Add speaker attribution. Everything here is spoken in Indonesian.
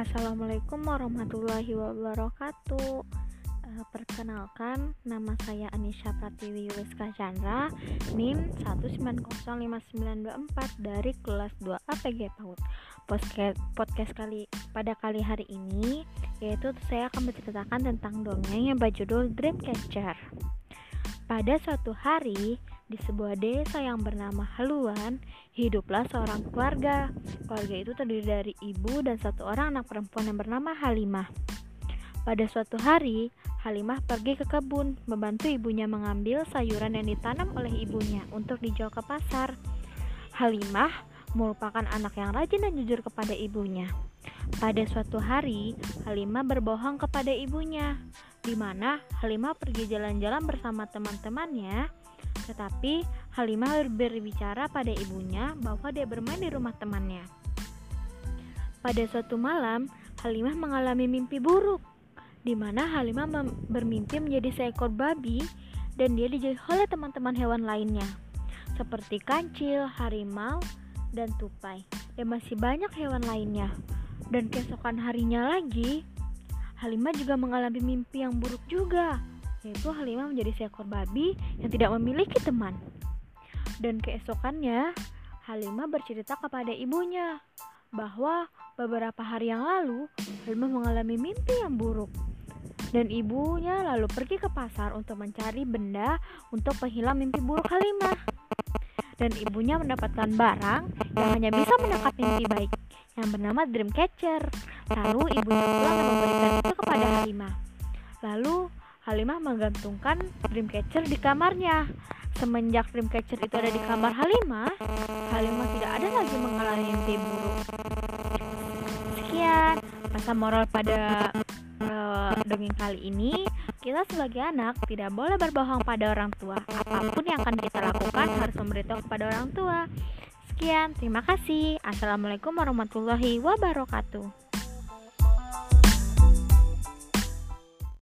Speaker 1: Assalamualaikum warahmatullahi wabarakatuh. Uh, perkenalkan, nama saya Anisha Pratiwi Wiska Chandra, NIM 1905924 dari kelas 2 APG PAUD. Podcast, podcast kali pada kali hari ini yaitu saya akan menceritakan tentang dongeng yang berjudul Dreamcatcher. Pada suatu hari, di sebuah desa yang bernama Haluan, hiduplah seorang keluarga. Keluarga itu terdiri dari ibu dan satu orang anak perempuan yang bernama Halimah. Pada suatu hari, Halimah pergi ke kebun, membantu ibunya mengambil sayuran yang ditanam oleh ibunya untuk dijual ke pasar. Halimah merupakan anak yang rajin dan jujur kepada ibunya. Pada suatu hari, Halimah berbohong kepada ibunya, di mana Halimah pergi jalan-jalan bersama teman-temannya tetapi Halimah berbicara pada ibunya bahwa dia bermain di rumah temannya. Pada suatu malam, Halimah mengalami mimpi buruk, di mana Halimah bermimpi menjadi seekor babi dan dia dijauhi oleh teman-teman hewan lainnya, seperti kancil, harimau, dan tupai, dan masih banyak hewan lainnya. Dan keesokan harinya lagi, Halimah juga mengalami mimpi yang buruk juga, yaitu Halimah menjadi seekor babi yang tidak memiliki teman. Dan keesokannya, Halimah bercerita kepada ibunya bahwa beberapa hari yang lalu Halimah mengalami mimpi yang buruk. Dan ibunya lalu pergi ke pasar untuk mencari benda untuk penghilang mimpi buruk Halimah. Dan ibunya mendapatkan barang yang hanya bisa menangkap mimpi baik yang bernama Dreamcatcher. Lalu ibunya pulang dan memberikan itu kepada Halimah. Lalu Halimah menggantungkan Dreamcatcher di kamarnya. Semenjak Dreamcatcher itu ada di kamar Halimah, Halimah tidak ada lagi mengalami mimpi buruk. Sekian pesan moral pada uh, dongeng kali ini. Kita sebagai anak tidak boleh berbohong pada orang tua. Apa pun yang akan kita lakukan harus memberitahu kepada orang tua. Sekian, terima kasih. Assalamualaikum warahmatullahi wabarakatuh.